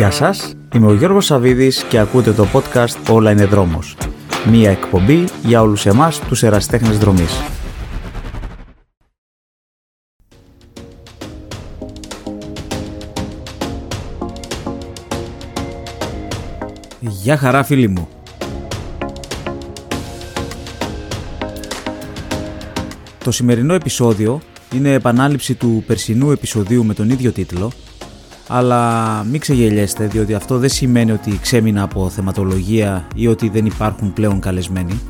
Γεια σας, είμαι ο Γιώργος Σαβίδης και ακούτε το podcast «Όλα είναι δρόμος». Μία εκπομπή για όλους εμάς τους εραστέχνες δρομής. Γεια χαρά φίλοι μου. Το σημερινό επεισόδιο είναι επανάληψη του περσινού επεισοδίου με τον ίδιο τίτλο αλλά μην ξεγελιέστε διότι αυτό δεν σημαίνει ότι ξέμεινα από θεματολογία ή ότι δεν υπάρχουν πλέον καλεσμένοι.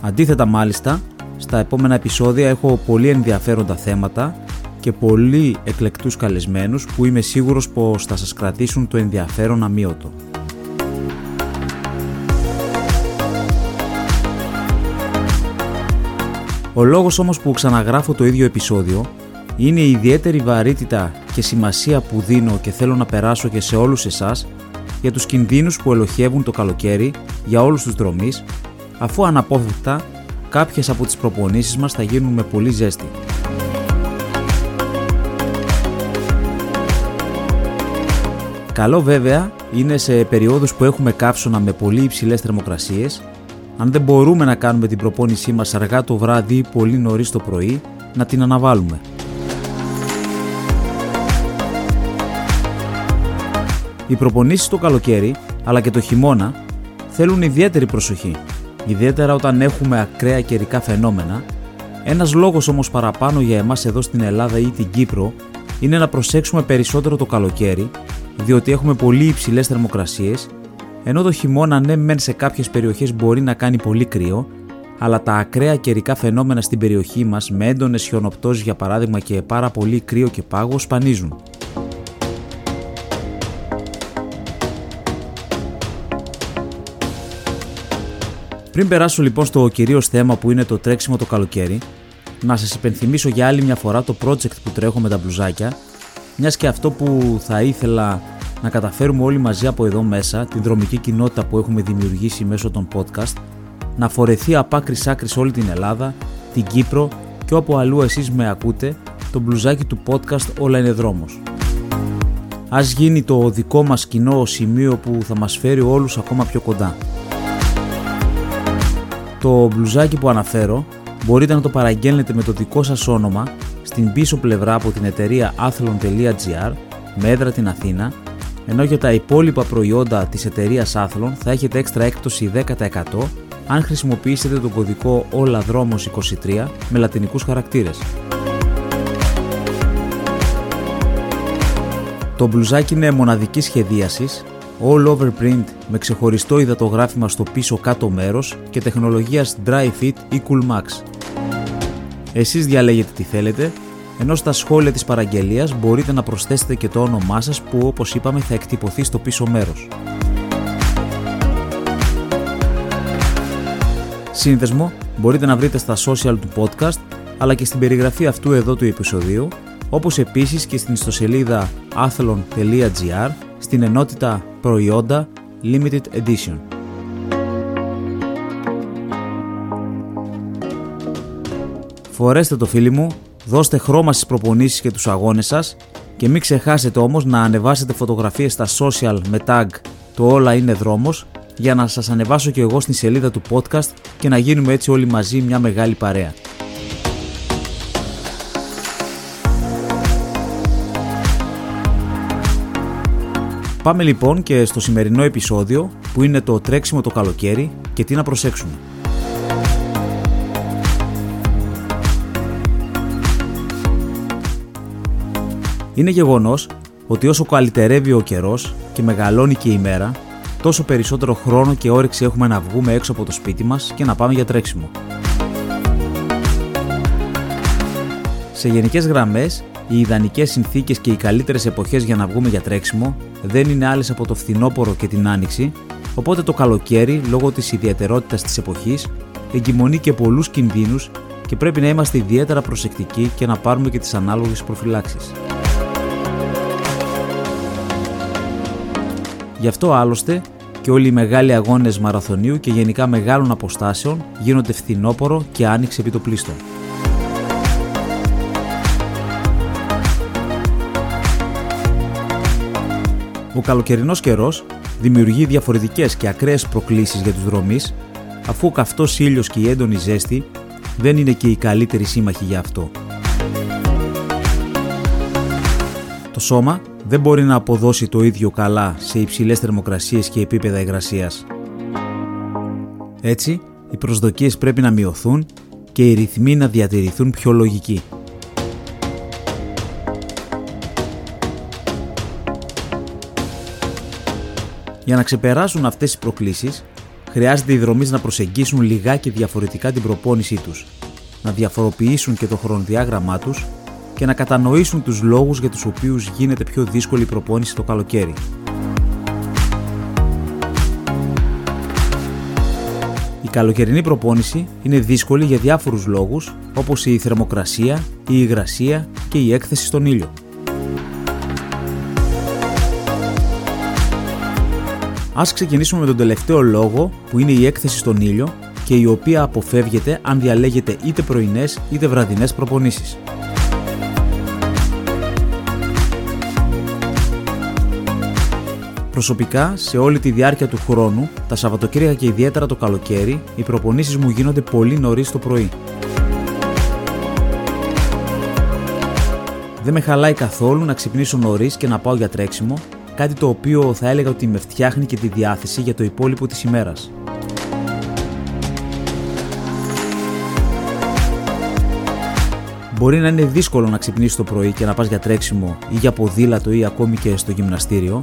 Αντίθετα μάλιστα, στα επόμενα επεισόδια έχω πολύ ενδιαφέροντα θέματα και πολύ εκλεκτούς καλεσμένους που είμαι σίγουρος πως θα σας κρατήσουν το ενδιαφέρον αμύωτο. Ο λόγος όμως που ξαναγράφω το ίδιο επεισόδιο είναι η ιδιαίτερη βαρύτητα και σημασία που δίνω και θέλω να περάσω και σε όλους εσάς για τους κινδύνους που ελοχεύουν το καλοκαίρι για όλους τους δρομείς, αφού αναπόφευκτα κάποιες από τις προπονήσεις μας θα γίνουν με πολύ ζέστη. Καλό βέβαια είναι σε περιόδους που έχουμε καύσωνα με πολύ υψηλές θερμοκρασίες, αν δεν μπορούμε να κάνουμε την προπόνησή μας αργά το βράδυ ή πολύ νωρίς το πρωί, να την αναβάλουμε. Οι προπονήσεις το καλοκαίρι αλλά και το χειμώνα θέλουν ιδιαίτερη προσοχή, ιδιαίτερα όταν έχουμε ακραία καιρικά φαινόμενα. Ένας λόγος όμως παραπάνω για εμάς εδώ στην Ελλάδα ή την Κύπρο είναι να προσέξουμε περισσότερο το καλοκαίρι, διότι έχουμε πολύ υψηλές θερμοκρασίες, ενώ το χειμώνα ναι, μεν σε κάποιες περιοχές μπορεί να κάνει πολύ κρύο, αλλά τα ακραία καιρικά φαινόμενα στην περιοχή μας με έντονες χιονοπτώσεις για παράδειγμα και πάρα πολύ κρύο και πάγο σπανίζουν. Πριν περάσω λοιπόν στο κυρίως θέμα που είναι το τρέξιμο το καλοκαίρι, να σας υπενθυμίσω για άλλη μια φορά το project που τρέχω με τα μπλουζάκια, μιας και αυτό που θα ήθελα να καταφέρουμε όλοι μαζί από εδώ μέσα, την δρομική κοινότητα που έχουμε δημιουργήσει μέσω των podcast, να φορεθεί από άκρης άκρης όλη την Ελλάδα, την Κύπρο και όπου αλλού εσείς με ακούτε, το μπλουζάκι του podcast Όλα είναι δρόμος. Ας γίνει το δικό μας κοινό σημείο που θα μας φέρει όλους ακόμα πιο κοντά. Το μπλουζάκι που αναφέρω μπορείτε να το παραγγέλνετε με το δικό σας όνομα στην πίσω πλευρά από την εταιρεία athlon.gr με έδρα την Αθήνα ενώ για τα υπόλοιπα προϊόντα της εταιρείας Athlon θα έχετε έξτρα έκπτωση 10% αν χρησιμοποιήσετε τον κωδικό OLADROMOS23 με λατινικούς χαρακτήρες. Το μπλουζάκι είναι μοναδικής σχεδίασης all over print με ξεχωριστό υδατογράφημα στο πίσω κάτω μέρος και τεχνολογίας Dry Fit ή Cool Max. Εσείς διαλέγετε τι θέλετε, ενώ στα σχόλια της παραγγελίας μπορείτε να προσθέσετε και το όνομά σας που όπως είπαμε θα εκτυπωθεί στο πίσω μέρος. Σύνδεσμο μπορείτε να βρείτε στα social του podcast αλλά και στην περιγραφή αυτού εδώ του επεισοδίου όπως επίσης και στην ιστοσελίδα athlon.gr στην ενότητα προϊόντα Limited Edition. Φορέστε το φίλοι μου, δώστε χρώμα στις προπονήσεις και τους αγώνες σας και μην ξεχάσετε όμως να ανεβάσετε φωτογραφίες στα social με tag το όλα είναι δρόμος για να σας ανεβάσω και εγώ στην σελίδα του podcast και να γίνουμε έτσι όλοι μαζί μια μεγάλη παρέα. Πάμε λοιπόν και στο σημερινό επεισόδιο που είναι το τρέξιμο το καλοκαίρι και τι να προσέξουμε. Είναι γεγονός ότι όσο καλυτερεύει ο καιρός και μεγαλώνει και η μέρα, τόσο περισσότερο χρόνο και όρεξη έχουμε να βγούμε έξω από το σπίτι μας και να πάμε για τρέξιμο. Σε γενικές γραμμές, οι ιδανικές συνθήκες και οι καλύτερες εποχές για να βγούμε για τρέξιμο δεν είναι άλλες από το φθινόπωρο και την άνοιξη, οπότε το καλοκαίρι, λόγω της ιδιαιτερότητας της εποχής, εγκυμονεί και πολλούς κινδύνους και πρέπει να είμαστε ιδιαίτερα προσεκτικοί και να πάρουμε και τις ανάλογες προφυλάξεις. Γι' αυτό άλλωστε και όλοι οι μεγάλοι αγώνες μαραθωνίου και γενικά μεγάλων αποστάσεων γίνονται φθινόπωρο και άνοιξη επί το πλήστο. Ο καλοκαιρινός καιρός δημιουργεί διαφορετικές και ακραίες προκλήσεις για τους δρομείς, αφού ο καυτός ήλιος και η έντονη ζέστη δεν είναι και οι καλύτεροι σύμμαχοι για αυτό. Το σώμα δεν μπορεί να αποδώσει το ίδιο καλά σε υψηλές θερμοκρασίες και επίπεδα υγρασίας. Έτσι, οι προσδοκίες πρέπει να μειωθούν και οι ρυθμοί να διατηρηθούν πιο λογικοί. Για να ξεπεράσουν αυτές τις προκλήσεις, χρειάζεται οι δρομείς να προσεγγίσουν λιγάκι διαφορετικά την προπόνησή τους, να διαφοροποιήσουν και το χρονοδιάγραμμά τους και να κατανοήσουν τους λόγους για τους οποίους γίνεται πιο δύσκολη η προπόνηση το καλοκαίρι. Η καλοκαιρινή προπόνηση είναι δύσκολη για διάφορους λόγους όπως η θερμοκρασία, η υγρασία και η έκθεση στον ήλιο. Ας ξεκινήσουμε με τον τελευταίο λόγο που είναι η έκθεση στον ήλιο και η οποία αποφεύγεται αν διαλέγετε είτε πρωινές είτε βραδινές προπονήσεις. Προσωπικά, σε όλη τη διάρκεια του χρόνου, τα Σαββατοκύριακα και ιδιαίτερα το καλοκαίρι, οι προπονήσεις μου γίνονται πολύ νωρίς το πρωί. Δεν με χαλάει καθόλου να ξυπνήσω νωρίς και να πάω για τρέξιμο, κάτι το οποίο θα έλεγα ότι με φτιάχνει και τη διάθεση για το υπόλοιπο της ημέρας. Μπορεί να είναι δύσκολο να ξυπνήσεις το πρωί και να πας για τρέξιμο ή για ποδήλατο ή ακόμη και στο γυμναστήριο,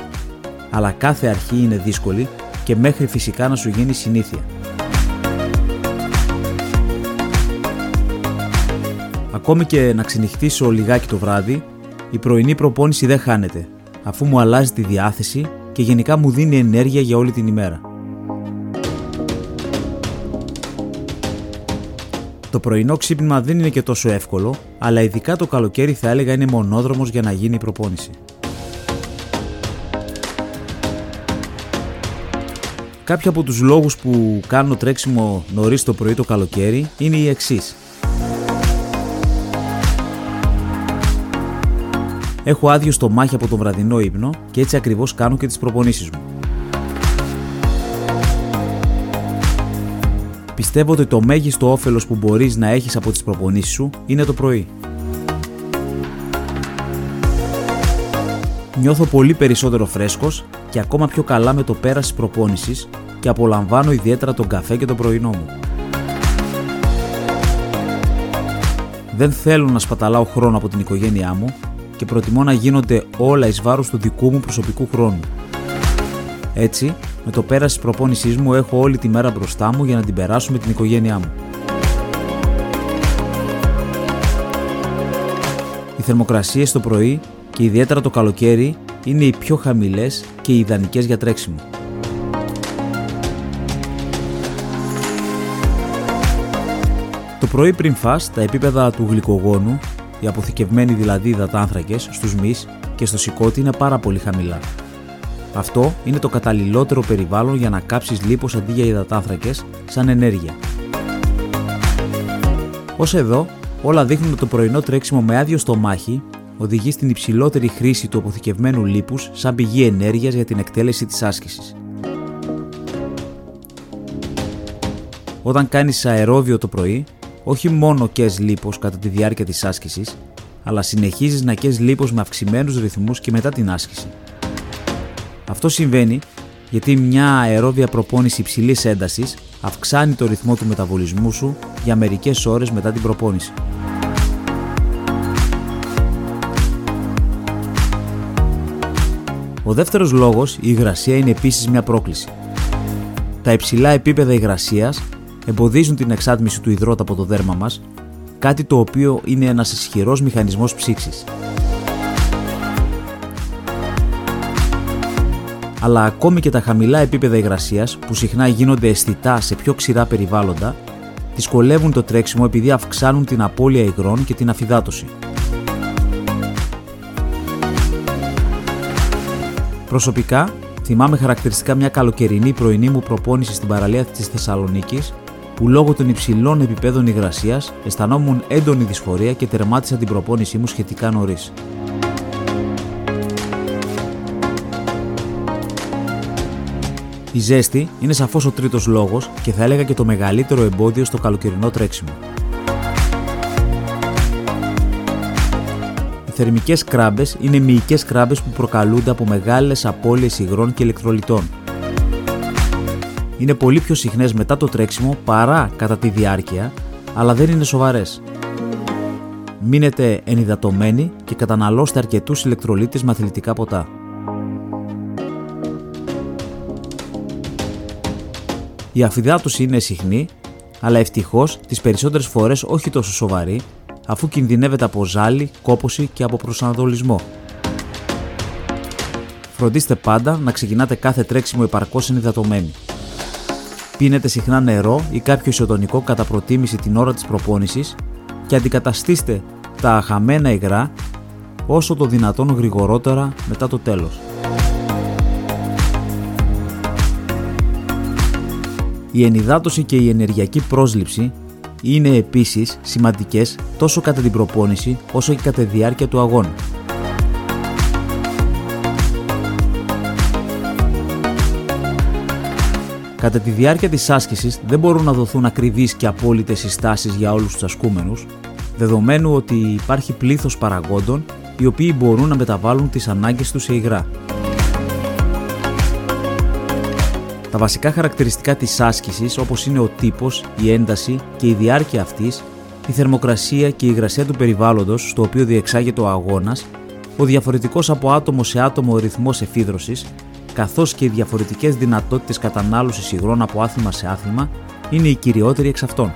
αλλά κάθε αρχή είναι δύσκολη και μέχρι φυσικά να σου γίνει συνήθεια. Ακόμη και να ξενυχτήσω λιγάκι το βράδυ, η πρωινή προπόνηση δεν χάνεται, αφού μου αλλάζει τη διάθεση και γενικά μου δίνει ενέργεια για όλη την ημέρα. Το πρωινό ξύπνημα δεν είναι και τόσο εύκολο, αλλά ειδικά το καλοκαίρι θα έλεγα είναι μονόδρομος για να γίνει η προπόνηση. Κάποιοι από τους λόγους που κάνω τρέξιμο νωρίς το πρωί το καλοκαίρι είναι οι εξής. Έχω άδειο στο μάχη από τον βραδινό ύπνο και έτσι ακριβώς κάνω και τις προπονήσεις μου. Πιστεύω ότι το μέγιστο όφελος που μπορείς να έχεις από τις προπονήσεις σου είναι το πρωί. Νιώθω πολύ περισσότερο φρέσκος και ακόμα πιο καλά με το πέρας της προπόνησης και απολαμβάνω ιδιαίτερα τον καφέ και το πρωινό μου. Δεν θέλω να σπαταλάω χρόνο από την οικογένειά μου και προτιμώ να γίνονται όλα εις βάρος του δικού μου προσωπικού χρόνου. Έτσι, με το πέρας της προπόνησής μου έχω όλη τη μέρα μπροστά μου για να την περάσω με την οικογένειά μου. Οι θερμοκρασίες το πρωί και ιδιαίτερα το καλοκαίρι είναι οι πιο χαμηλές και οι ιδανικές για τρέξιμο. Το πρωί πριν φας, τα επίπεδα του γλυκογόνου, οι αποθηκευμένοι δηλαδή υδατάνθρακες στους μυς και στο σηκώτη είναι πάρα πολύ χαμηλά. Αυτό είναι το καταλληλότερο περιβάλλον για να κάψεις λίπος αντί για υδατάνθρακες σαν ενέργεια. Ως εδώ, όλα δείχνουν ότι το πρωινό τρέξιμο με άδειο στομάχι οδηγεί στην υψηλότερη χρήση του αποθηκευμένου λίπους σαν πηγή ενέργειας για την εκτέλεση της άσκησης. Όταν κάνεις αερόβιο το πρωί, όχι μόνο κες λίπος κατά τη διάρκεια της άσκησης, αλλά συνεχίζεις να κες λίπος με αυξημένους ρυθμούς και μετά την άσκηση. Αυτό συμβαίνει γιατί μια αερόβια προπόνηση υψηλής έντασης αυξάνει το ρυθμό του μεταβολισμού σου για μερικές ώρες μετά την προπόνηση. Ο δεύτερος λόγος, η υγρασία είναι επίσης μια πρόκληση. Τα υψηλά επίπεδα υγρασίας εμποδίζουν την εξάτμιση του υδρότα από το δέρμα μας, κάτι το οποίο είναι ένας ισχυρός μηχανισμός ψήξης. Αλλά ακόμη και τα χαμηλά επίπεδα υγρασίας, που συχνά γίνονται αισθητά σε πιο ξηρά περιβάλλοντα, δυσκολεύουν το τρέξιμο επειδή αυξάνουν την απώλεια υγρών και την αφυδάτωση. Προσωπικά, θυμάμαι χαρακτηριστικά μια καλοκαιρινή πρωινή μου προπόνηση στην παραλία της Θεσσαλονίκης, που λόγω των υψηλών επιπέδων υγρασίας αισθανόμουν έντονη δυσφορία και τερμάτισα την προπόνησή μου σχετικά νωρίς. Η ζέστη είναι σαφώς ο τρίτος λόγος και θα έλεγα και το μεγαλύτερο εμπόδιο στο καλοκαιρινό τρέξιμο. Οι θερμικές κράμπες είναι μυϊκές κράμπες που προκαλούνται από μεγάλες απώλειες υγρών και ηλεκτρολιτών. Είναι πολύ πιο συχνές μετά το τρέξιμο παρά κατά τη διάρκεια, αλλά δεν είναι σοβαρές. Μείνετε ενυδατωμένοι και καταναλώστε αρκετούς ηλεκτρολίτες με αθλητικά ποτά. Η αφυδάτωση είναι συχνή, αλλά ευτυχώς τις περισσότερες φορές όχι τόσο σοβαρή, αφού κινδυνεύεται από ζάλι, κόποση και από προσανατολισμό. Φροντίστε πάντα να ξεκινάτε κάθε τρέξιμο επαρκώς ενυδατωμένοι. Πίνετε συχνά νερό ή κάποιο ισοτονικό κατά προτίμηση την ώρα της προπόνησης και αντικαταστήστε τα χαμένα υγρά όσο το δυνατόν γρηγορότερα μετά το τέλος. Η ενυδάτωση και η ενεργειακή πρόσληψη είναι επίσης σημαντικές τόσο κατά την προπόνηση όσο και κατά τη διάρκεια του αγώνα. Κατά τη διάρκεια της άσκησης δεν μπορούν να δοθούν ακριβείς και απόλυτες συστάσεις για όλους τους ασκούμενους, δεδομένου ότι υπάρχει πλήθος παραγόντων οι οποίοι μπορούν να μεταβάλουν τις ανάγκες τους σε υγρά. Τα βασικά χαρακτηριστικά της άσκησης όπως είναι ο τύπος, η ένταση και η διάρκεια αυτής, η θερμοκρασία και η υγρασία του περιβάλλοντος στο οποίο διεξάγεται ο αγώνας, ο διαφορετικός από άτομο σε άτομο ρυθμός εφίδρωσης, καθώς και οι διαφορετικές δυνατότητες κατανάλωσης υγρών από άθλημα σε άθλημα είναι οι κυριότεροι εξ αυτών.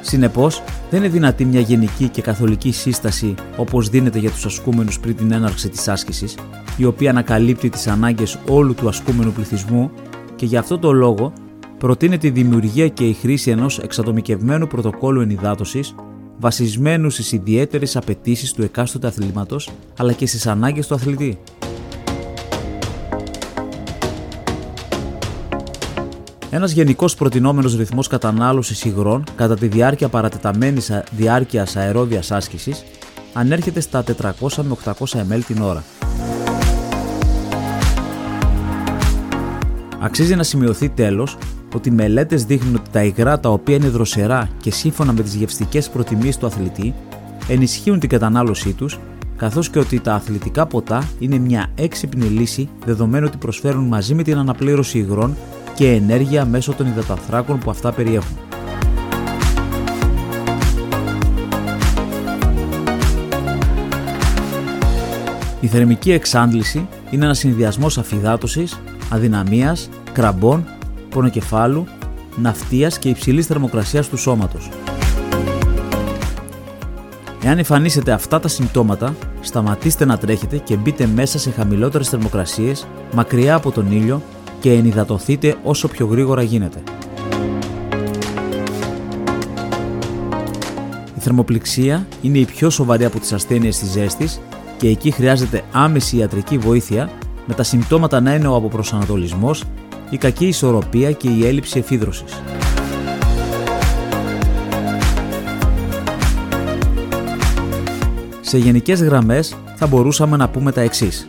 Συνεπώς, δεν είναι δυνατή μια γενική και καθολική σύσταση όπως δίνεται για τους ασκούμενους πριν την έναρξη της άσκησης, η οποία ανακαλύπτει τις ανάγκες όλου του ασκούμενου πληθυσμού και γι' αυτό το λόγο προτείνεται η δημιουργία και η χρήση ενός εξατομικευμένου πρωτοκόλου ενυδάτωσης βασισμένους στις ιδιαίτερες απαιτήσεις του εκάστοτε αθλήματος αλλά και στις ανάγκες του αθλητή. Ένας γενικός προτινόμενος ρυθμός κατανάλωσης υγρών κατά τη διάρκεια παρατεταμένης διάρκειας αερόβιας άσκησης ανέρχεται στα 400 με 800 ml την ώρα. Αξίζει να σημειωθεί τέλος ότι οι μελέτες δείχνουν ότι τα υγρά τα οποία είναι δροσερά και σύμφωνα με τις γευστικές προτιμίες του αθλητή ενισχύουν την κατανάλωσή τους καθώς και ότι τα αθλητικά ποτά είναι μια έξυπνη λύση δεδομένου ότι προσφέρουν μαζί με την αναπλήρωση υγρών και ενέργεια μέσω των υδαταθράκων που αυτά περιέχουν. Η θερμική εξάντληση είναι ένας συνδυασμός αφυδάτωσης, αδυναμίας, κραμπών, πονοκεφάλου, ναυτίας και υψηλής θερμοκρασίας του σώματος. Εάν εμφανίσετε αυτά τα συμπτώματα, σταματήστε να τρέχετε και μπείτε μέσα σε χαμηλότερες θερμοκρασίες, μακριά από τον ήλιο και ενυδατωθείτε όσο πιο γρήγορα γίνεται. Η θερμοπληξία είναι η πιο σοβαρή από τις ασθένειες της ζέστης και εκεί χρειάζεται άμεση ιατρική βοήθεια με τα συμπτώματα να είναι ο αποπροσανατολισμός, η κακή ισορροπία και η έλλειψη εφίδρωσης. Σε γενικές γραμμές θα μπορούσαμε να πούμε τα εξής.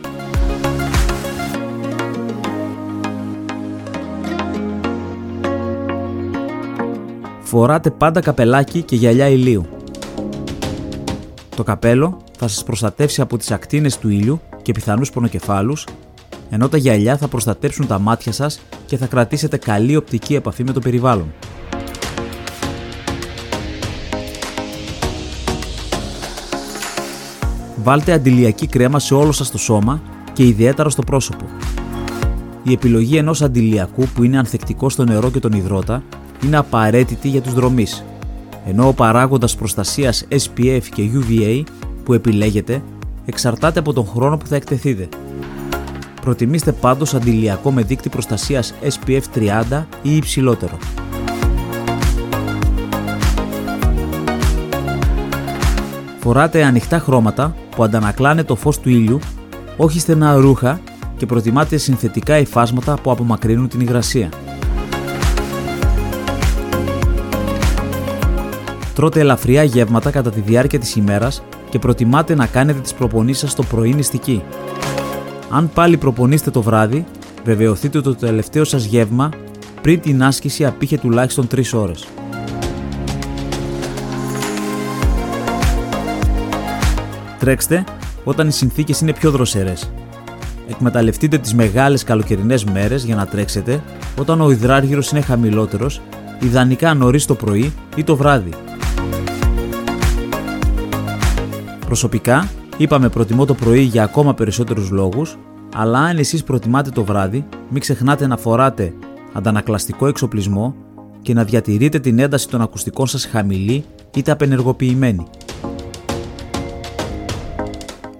Φοράτε πάντα καπελάκι και γυαλιά ηλίου. Το καπέλο θα σας προστατεύσει από τις ακτίνες του ήλιου και πιθανούς πονοκεφάλους, ενώ τα γυαλιά θα προστατέψουν τα μάτια σας και θα κρατήσετε καλή οπτική επαφή με το περιβάλλον. Βάλτε αντιλιακή κρέμα σε όλο σας το σώμα και ιδιαίτερα στο πρόσωπο. Η επιλογή ενός αντιλιακού που είναι ανθεκτικό στο νερό και τον υδρότα είναι απαραίτητη για τους δρομείς, ενώ ο παράγοντας προστασίας SPF και UVA που επιλέγετε εξαρτάται από τον χρόνο που θα εκτεθείτε. Προτιμήστε πάντως αντιλιακό με δείκτη προστασίας SPF 30 ή υψηλότερο. Φοράτε ανοιχτά χρώματα που αντανακλάνε το φως του ήλιου, όχι στενά ρούχα και προτιμάτε συνθετικά υφάσματα που απομακρύνουν την υγρασία. Τρώτε ελαφριά γεύματα κατά τη διάρκεια της ημέρας και προτιμάτε να κάνετε τις προπονήσεις σας το πρωί νηστική. Αν πάλι προπονείστε το βράδυ, βεβαιωθείτε ότι το τελευταίο σας γεύμα πριν την άσκηση απήχε τουλάχιστον 3 ώρες. Τρέξτε όταν οι συνθήκες είναι πιο δροσερές. Εκμεταλλευτείτε τις μεγάλες καλοκαιρινές μέρες για να τρέξετε όταν ο υδράργυρος είναι χαμηλότερος, ιδανικά νωρίς το πρωί ή το βράδυ. Προσωπικά, είπαμε προτιμώ το πρωί για ακόμα περισσότερους λόγους, αλλά αν εσείς προτιμάτε το βράδυ, μην ξεχνάτε να φοράτε αντανακλαστικό εξοπλισμό και να διατηρείτε την ένταση των ακουστικών σας χαμηλή είτε απενεργοποιημένη.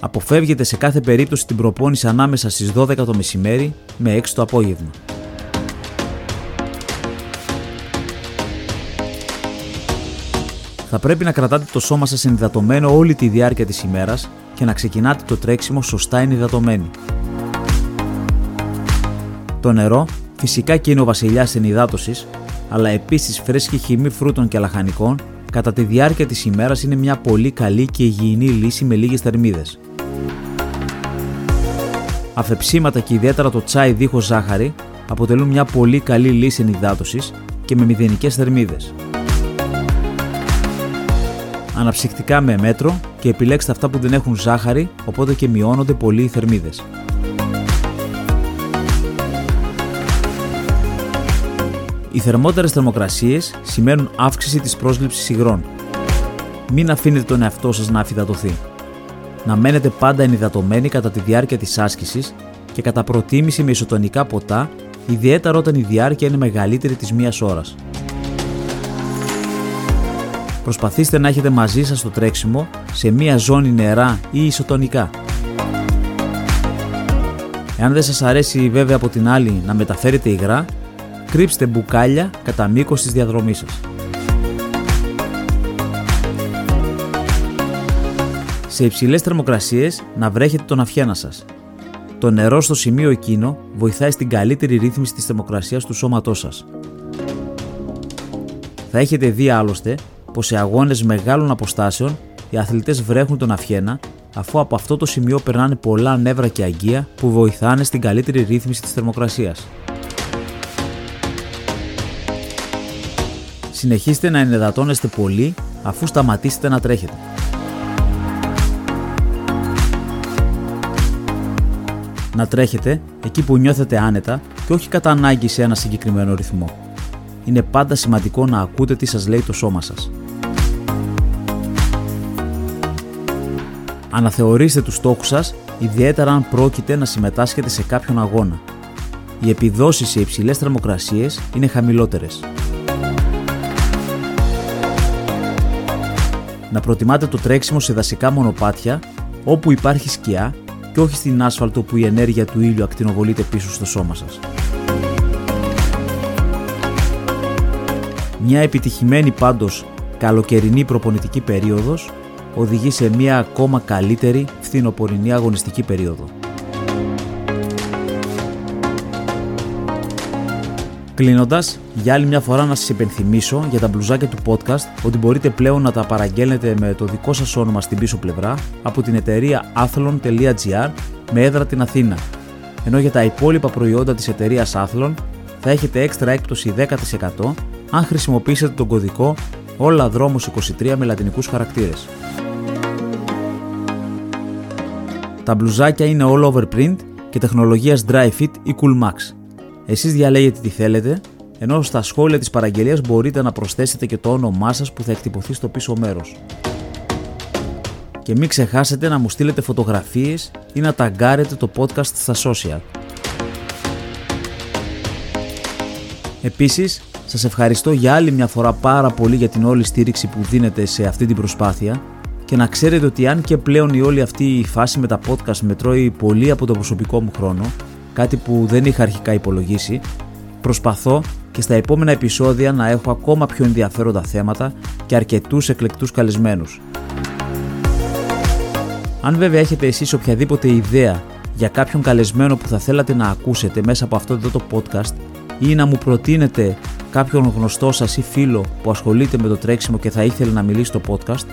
Αποφεύγετε σε κάθε περίπτωση την προπόνηση ανάμεσα στις 12 το μεσημέρι με 6 το απόγευμα. Θα πρέπει να κρατάτε το σώμα σας ενυδατωμένο όλη τη διάρκεια της ημέρας και να ξεκινάτε το τρέξιμο σωστά ενυδατωμένοι. Το νερό φυσικά και είναι ο βασιλιάς της ενυδάτωσης, αλλά επίσης φρέσκη χυμή φρούτων και λαχανικών κατά τη διάρκεια της ημέρας είναι μια πολύ καλή και υγιεινή λύση με λίγες θερμίδες. Αφεψίματα και ιδιαίτερα το τσάι δίχως ζάχαρη αποτελούν μια πολύ καλή λύση ενυδάτωσης και με μηδενικές θερμίδες. Αναψυκτικά με μέτρο και επιλέξτε αυτά που δεν έχουν ζάχαρη, οπότε και μειώνονται πολύ οι θερμίδες. Οι θερμότερες θερμοκρασίες σημαίνουν αύξηση της πρόσληψης υγρών. Μην αφήνετε τον εαυτό σας να αφυδατωθεί. Να μένετε πάντα ενυδατωμένοι κατά τη διάρκεια της άσκησης και κατά προτίμηση με ισοτονικά ποτά, ιδιαίτερα όταν η διάρκεια είναι μεγαλύτερη της μίας ώρας. Προσπαθήστε να έχετε μαζί σας το τρέξιμο σε μία ζώνη νερά ή ισοτονικά. Εάν δεν σας αρέσει βέβαια από την άλλη να μεταφέρετε υγρά, κρύψτε μπουκάλια κατά μήκος της διαδρομής σας. Σε υψηλές θερμοκρασίες να βρέχετε τον αυχένα σας. Το νερό στο σημείο εκείνο βοηθάει στην καλύτερη ρύθμιση της θερμοκρασίας του σώματός σας. Θα έχετε δει άλλωστε πως σε αγώνες μεγάλων αποστάσεων οι αθλητές βρέχουν τον αυχένα αφού από αυτό το σημείο περνάνε πολλά νεύρα και αγκία που βοηθάνε στην καλύτερη ρύθμιση της θερμοκρασίας. Συνεχίστε να ενεδατώνεστε πολύ αφού σταματήσετε να τρέχετε. Να τρέχετε εκεί που νιώθετε άνετα και όχι κατά ανάγκη σε ένα συγκεκριμένο ρυθμό. Είναι πάντα σημαντικό να ακούτε τι σας λέει το σώμα σας. Αναθεωρήστε τους στόχους σας, ιδιαίτερα αν πρόκειται να συμμετάσχετε σε κάποιον αγώνα. Οι επιδόσεις σε υψηλές θερμοκρασίες είναι χαμηλότερες. να προτιμάτε το τρέξιμο σε δασικά μονοπάτια όπου υπάρχει σκιά και όχι στην άσφαλτο που η ενέργεια του ήλιου ακτινοβολείται πίσω στο σώμα σας. Μια επιτυχημένη πάντως καλοκαιρινή προπονητική περίοδος οδηγεί σε μια ακόμα καλύτερη φθινοπορεινή αγωνιστική περίοδο. Κλείνοντας, για άλλη μια φορά να σας υπενθυμίσω για τα μπλουζάκια του podcast ότι μπορείτε πλέον να τα παραγγέλνετε με το δικό σας όνομα στην πίσω πλευρά από την εταιρεία athlon.gr με έδρα την Αθήνα. Ενώ για τα υπόλοιπα προϊόντα της εταιρείας Athlon θα έχετε έξτρα έκπτωση 10% αν χρησιμοποιήσετε τον κωδικό όλα δρόμος 23 με λατινικούς χαρακτήρες. Τα μπλουζάκια είναι all over print και τεχνολογίας dry fit ή cool max. Εσείς διαλέγετε τι θέλετε, ενώ στα σχόλια της παραγγελίας μπορείτε να προσθέσετε και το όνομά σας που θα εκτυπωθεί στο πίσω μέρος. Και μην ξεχάσετε να μου στείλετε φωτογραφίες ή να ταγκάρετε το podcast στα social. Επίσης, σας ευχαριστώ για άλλη μια φορά πάρα πολύ για την όλη στήριξη που δίνετε σε αυτή την προσπάθεια και να ξέρετε ότι αν και πλέον η όλη αυτή η φάση με τα podcast μετρώει πολύ από το προσωπικό μου χρόνο, κάτι που δεν είχα αρχικά υπολογίσει, προσπαθώ και στα επόμενα επεισόδια να έχω ακόμα πιο ενδιαφέροντα θέματα και αρκετούς εκλεκτούς καλεσμένους. Αν βέβαια έχετε εσείς οποιαδήποτε ιδέα για κάποιον καλεσμένο που θα θέλατε να ακούσετε μέσα από αυτό εδώ το podcast ή να μου προτείνετε κάποιον γνωστό σας ή φίλο που ασχολείται με το τρέξιμο και θα ήθελε να μιλήσει στο podcast,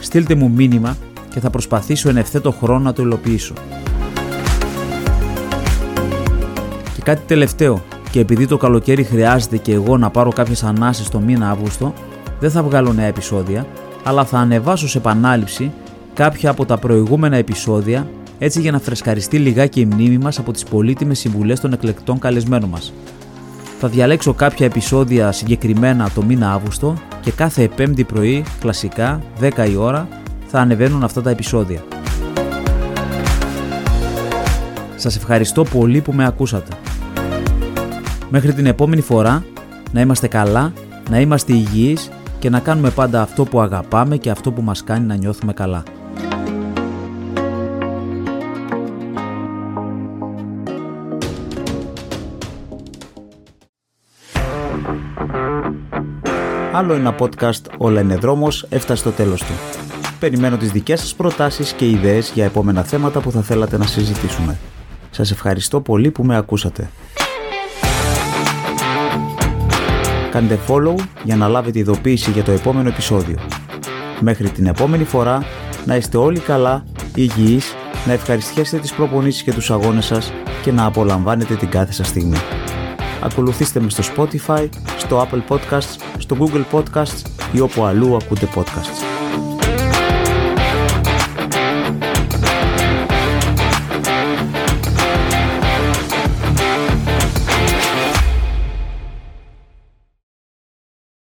στείλτε μου μήνυμα και θα προσπαθήσω εν ευθέτω χρόνο να το υλοποιήσω. Και κάτι τελευταίο, και επειδή το καλοκαίρι χρειάζεται και εγώ να πάρω κάποιες ανάσεις το μήνα Αύγουστο, δεν θα βγάλω νέα επεισόδια, αλλά θα ανεβάσω σε επανάληψη κάποια από τα προηγούμενα επεισόδια έτσι για να φρεσκαριστεί λιγάκι η μνήμη μας από τις πολύτιμες συμβουλές των εκλεκτών καλεσμένων μας. Θα διαλέξω κάποια επεισόδια συγκεκριμένα το μήνα Αύγουστο και κάθε πέμπτη πρωί, κλασικά, 10 η ώρα, θα ανεβαίνουν αυτά τα επεισόδια. Σας ευχαριστώ πολύ που με ακούσατε. Μέχρι την επόμενη φορά, να είμαστε καλά, να είμαστε υγιείς και να κάνουμε πάντα αυτό που αγαπάμε και αυτό που μας κάνει να νιώθουμε καλά. Άλλο ένα podcast «Όλα είναι δρόμος» έφτασε στο τέλος του. Περιμένω τις δικές σας προτάσεις και ιδέες για επόμενα θέματα που θα θέλατε να συζητήσουμε. Σας ευχαριστώ πολύ που με ακούσατε. Κάντε follow για να λάβετε ειδοποίηση για το επόμενο επεισόδιο. Μέχρι την επόμενη φορά, να είστε όλοι καλά, υγιείς, να ευχαριστιέσετε τις προπονήσεις και τους αγώνες σας και να απολαμβάνετε την κάθε σας στιγμή. Ακολουθήστε με στο Spotify, στο Apple Podcasts, στο Google Podcasts ή όπου αλλού ακούτε podcasts.